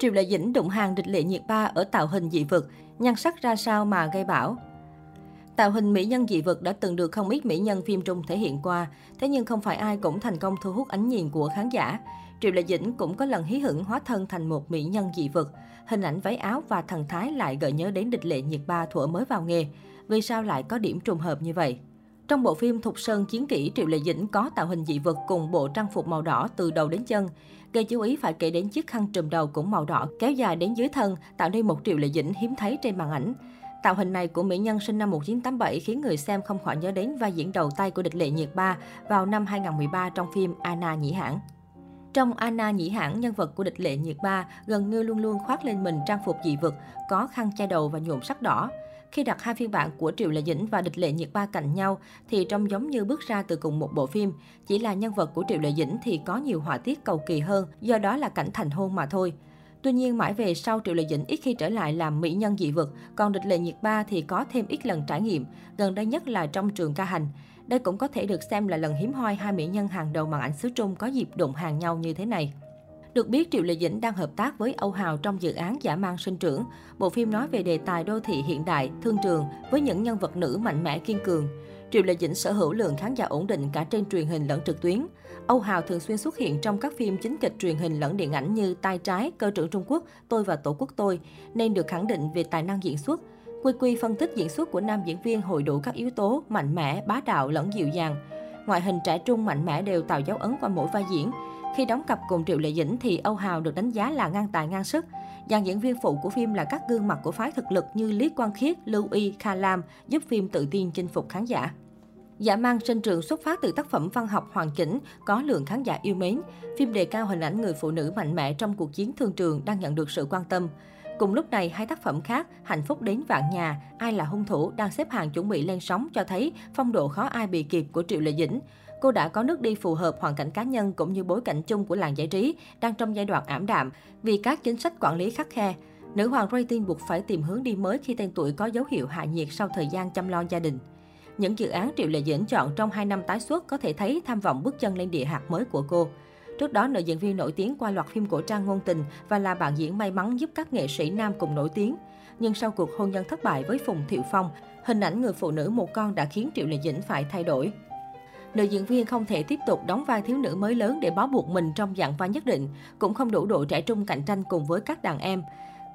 Triệu Lệ Dĩnh đụng hàng địch lệ nhiệt ba ở tạo hình dị vực, nhan sắc ra sao mà gây bão. Tạo hình mỹ nhân dị vực đã từng được không ít mỹ nhân phim Trung thể hiện qua, thế nhưng không phải ai cũng thành công thu hút ánh nhìn của khán giả. Triệu Lệ Dĩnh cũng có lần hí hửng hóa thân thành một mỹ nhân dị vực. Hình ảnh váy áo và thần thái lại gợi nhớ đến địch lệ nhiệt ba thuở mới vào nghề. Vì sao lại có điểm trùng hợp như vậy? Trong bộ phim Thục Sơn Chiến Kỷ, Triệu Lệ Dĩnh có tạo hình dị vật cùng bộ trang phục màu đỏ từ đầu đến chân. Gây chú ý phải kể đến chiếc khăn trùm đầu cũng màu đỏ kéo dài đến dưới thân, tạo nên một Triệu Lệ Dĩnh hiếm thấy trên màn ảnh. Tạo hình này của mỹ nhân sinh năm 1987 khiến người xem không khỏi nhớ đến vai diễn đầu tay của địch lệ nhiệt ba vào năm 2013 trong phim Anna Nhĩ Hãn. Trong Anna Nhĩ Hãn, nhân vật của địch lệ nhiệt ba gần như luôn luôn khoác lên mình trang phục dị vực, có khăn che đầu và nhuộm sắc đỏ. Khi đặt hai phiên bản của Triệu Lệ Dĩnh và Địch Lệ Nhiệt Ba cạnh nhau thì trông giống như bước ra từ cùng một bộ phim. Chỉ là nhân vật của Triệu Lệ Dĩnh thì có nhiều họa tiết cầu kỳ hơn, do đó là cảnh thành hôn mà thôi. Tuy nhiên, mãi về sau Triệu Lệ Dĩnh ít khi trở lại làm mỹ nhân dị vực, còn Địch Lệ Nhiệt Ba thì có thêm ít lần trải nghiệm, gần đây nhất là trong trường ca hành. Đây cũng có thể được xem là lần hiếm hoi hai mỹ nhân hàng đầu màn ảnh xứ Trung có dịp đụng hàng nhau như thế này. Được biết, Triệu Lệ Dĩnh đang hợp tác với Âu Hào trong dự án Giả mang sinh trưởng. Bộ phim nói về đề tài đô thị hiện đại, thương trường với những nhân vật nữ mạnh mẽ kiên cường. Triệu Lệ Dĩnh sở hữu lượng khán giả ổn định cả trên truyền hình lẫn trực tuyến. Âu Hào thường xuyên xuất hiện trong các phim chính kịch truyền hình lẫn điện ảnh như Tai Trái, Cơ trưởng Trung Quốc, Tôi và Tổ quốc tôi, nên được khẳng định về tài năng diễn xuất. Quy Quy phân tích diễn xuất của nam diễn viên hội đủ các yếu tố mạnh mẽ, bá đạo lẫn dịu dàng. Ngoại hình trẻ trung mạnh mẽ đều tạo dấu ấn qua mỗi vai diễn. Khi đóng cặp cùng Triệu Lệ Dĩnh thì Âu Hào được đánh giá là ngang tài ngang sức. Dàn diễn viên phụ của phim là các gương mặt của phái thực lực như Lý Quang Khiết, Lưu Y, Kha Lam, giúp phim tự tin chinh phục khán giả. Giả mang sinh trường xuất phát từ tác phẩm văn học hoàn chỉnh, có lượng khán giả yêu mến. Phim đề cao hình ảnh người phụ nữ mạnh mẽ trong cuộc chiến thương trường đang nhận được sự quan tâm. Cùng lúc này, hai tác phẩm khác, Hạnh phúc đến vạn nhà, Ai là hung thủ đang xếp hàng chuẩn bị lên sóng cho thấy phong độ khó ai bị kịp của Triệu Lệ Dĩnh. Cô đã có nước đi phù hợp hoàn cảnh cá nhân cũng như bối cảnh chung của làng giải trí, đang trong giai đoạn ảm đạm vì các chính sách quản lý khắc khe. Nữ hoàng rating buộc phải tìm hướng đi mới khi tên tuổi có dấu hiệu hạ nhiệt sau thời gian chăm lo gia đình. Những dự án Triệu Lệ Dĩnh chọn trong 2 năm tái xuất có thể thấy tham vọng bước chân lên địa hạt mới của cô. Trước đó, nữ diễn viên nổi tiếng qua loạt phim cổ trang ngôn tình và là bạn diễn may mắn giúp các nghệ sĩ nam cùng nổi tiếng. Nhưng sau cuộc hôn nhân thất bại với Phùng Thiệu Phong, hình ảnh người phụ nữ một con đã khiến Triệu Lệ Dĩnh phải thay đổi. Nữ diễn viên không thể tiếp tục đóng vai thiếu nữ mới lớn để bó buộc mình trong dạng vai nhất định, cũng không đủ độ trẻ trung cạnh tranh cùng với các đàn em.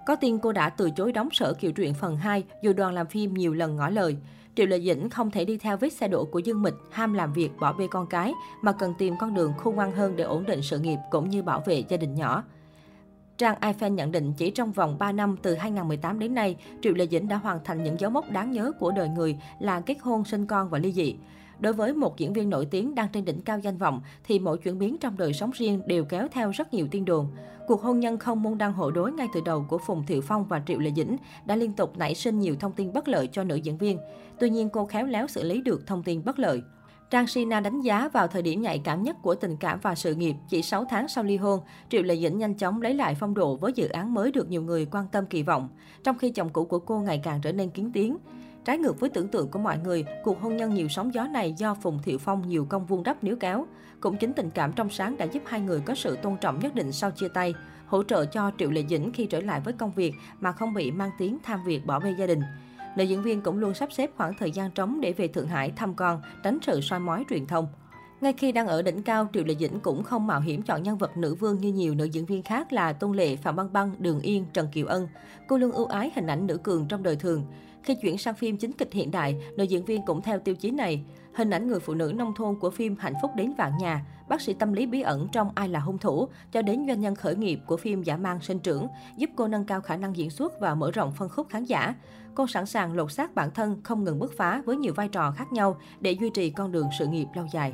Có tin cô đã từ chối đóng sở kiều truyện phần 2 dù đoàn làm phim nhiều lần ngỏ lời. Triệu Lệ Dĩnh không thể đi theo vết xe đổ của Dương Mịch, ham làm việc bỏ bê con cái, mà cần tìm con đường khôn ngoan hơn để ổn định sự nghiệp cũng như bảo vệ gia đình nhỏ. Trang iFan nhận định chỉ trong vòng 3 năm từ 2018 đến nay, Triệu Lệ Dĩnh đã hoàn thành những dấu mốc đáng nhớ của đời người là kết hôn, sinh con và ly dị. Đối với một diễn viên nổi tiếng đang trên đỉnh cao danh vọng thì mỗi chuyển biến trong đời sống riêng đều kéo theo rất nhiều tin đồn. Cuộc hôn nhân không môn đăng hộ đối ngay từ đầu của Phùng Thiệu Phong và Triệu Lệ Dĩnh đã liên tục nảy sinh nhiều thông tin bất lợi cho nữ diễn viên. Tuy nhiên cô khéo léo xử lý được thông tin bất lợi. Trang Sina đánh giá vào thời điểm nhạy cảm nhất của tình cảm và sự nghiệp, chỉ 6 tháng sau ly hôn, Triệu Lệ Dĩnh nhanh chóng lấy lại phong độ với dự án mới được nhiều người quan tâm kỳ vọng, trong khi chồng cũ của cô ngày càng trở nên kiến tiếng. Trái ngược với tưởng tượng của mọi người, cuộc hôn nhân nhiều sóng gió này do Phùng Thiệu Phong nhiều công vuông đắp níu kéo. Cũng chính tình cảm trong sáng đã giúp hai người có sự tôn trọng nhất định sau chia tay, hỗ trợ cho Triệu Lệ Dĩnh khi trở lại với công việc mà không bị mang tiếng tham việc bỏ bê gia đình. Nữ diễn viên cũng luôn sắp xếp khoảng thời gian trống để về Thượng Hải thăm con, tránh sự soi mói truyền thông. Ngay khi đang ở đỉnh cao, Triệu Lệ Dĩnh cũng không mạo hiểm chọn nhân vật nữ vương như nhiều nữ diễn viên khác là Tôn Lệ, Phạm Băng Băng, Đường Yên, Trần Kiều Ân. Cô luôn ưu ái hình ảnh nữ cường trong đời thường. Khi chuyển sang phim chính kịch hiện đại, nữ diễn viên cũng theo tiêu chí này. Hình ảnh người phụ nữ nông thôn của phim Hạnh phúc đến vạn nhà, bác sĩ tâm lý bí ẩn trong Ai là hung thủ, cho đến doanh nhân khởi nghiệp của phim Giả mang sinh trưởng, giúp cô nâng cao khả năng diễn xuất và mở rộng phân khúc khán giả. Cô sẵn sàng lột xác bản thân, không ngừng bứt phá với nhiều vai trò khác nhau để duy trì con đường sự nghiệp lâu dài.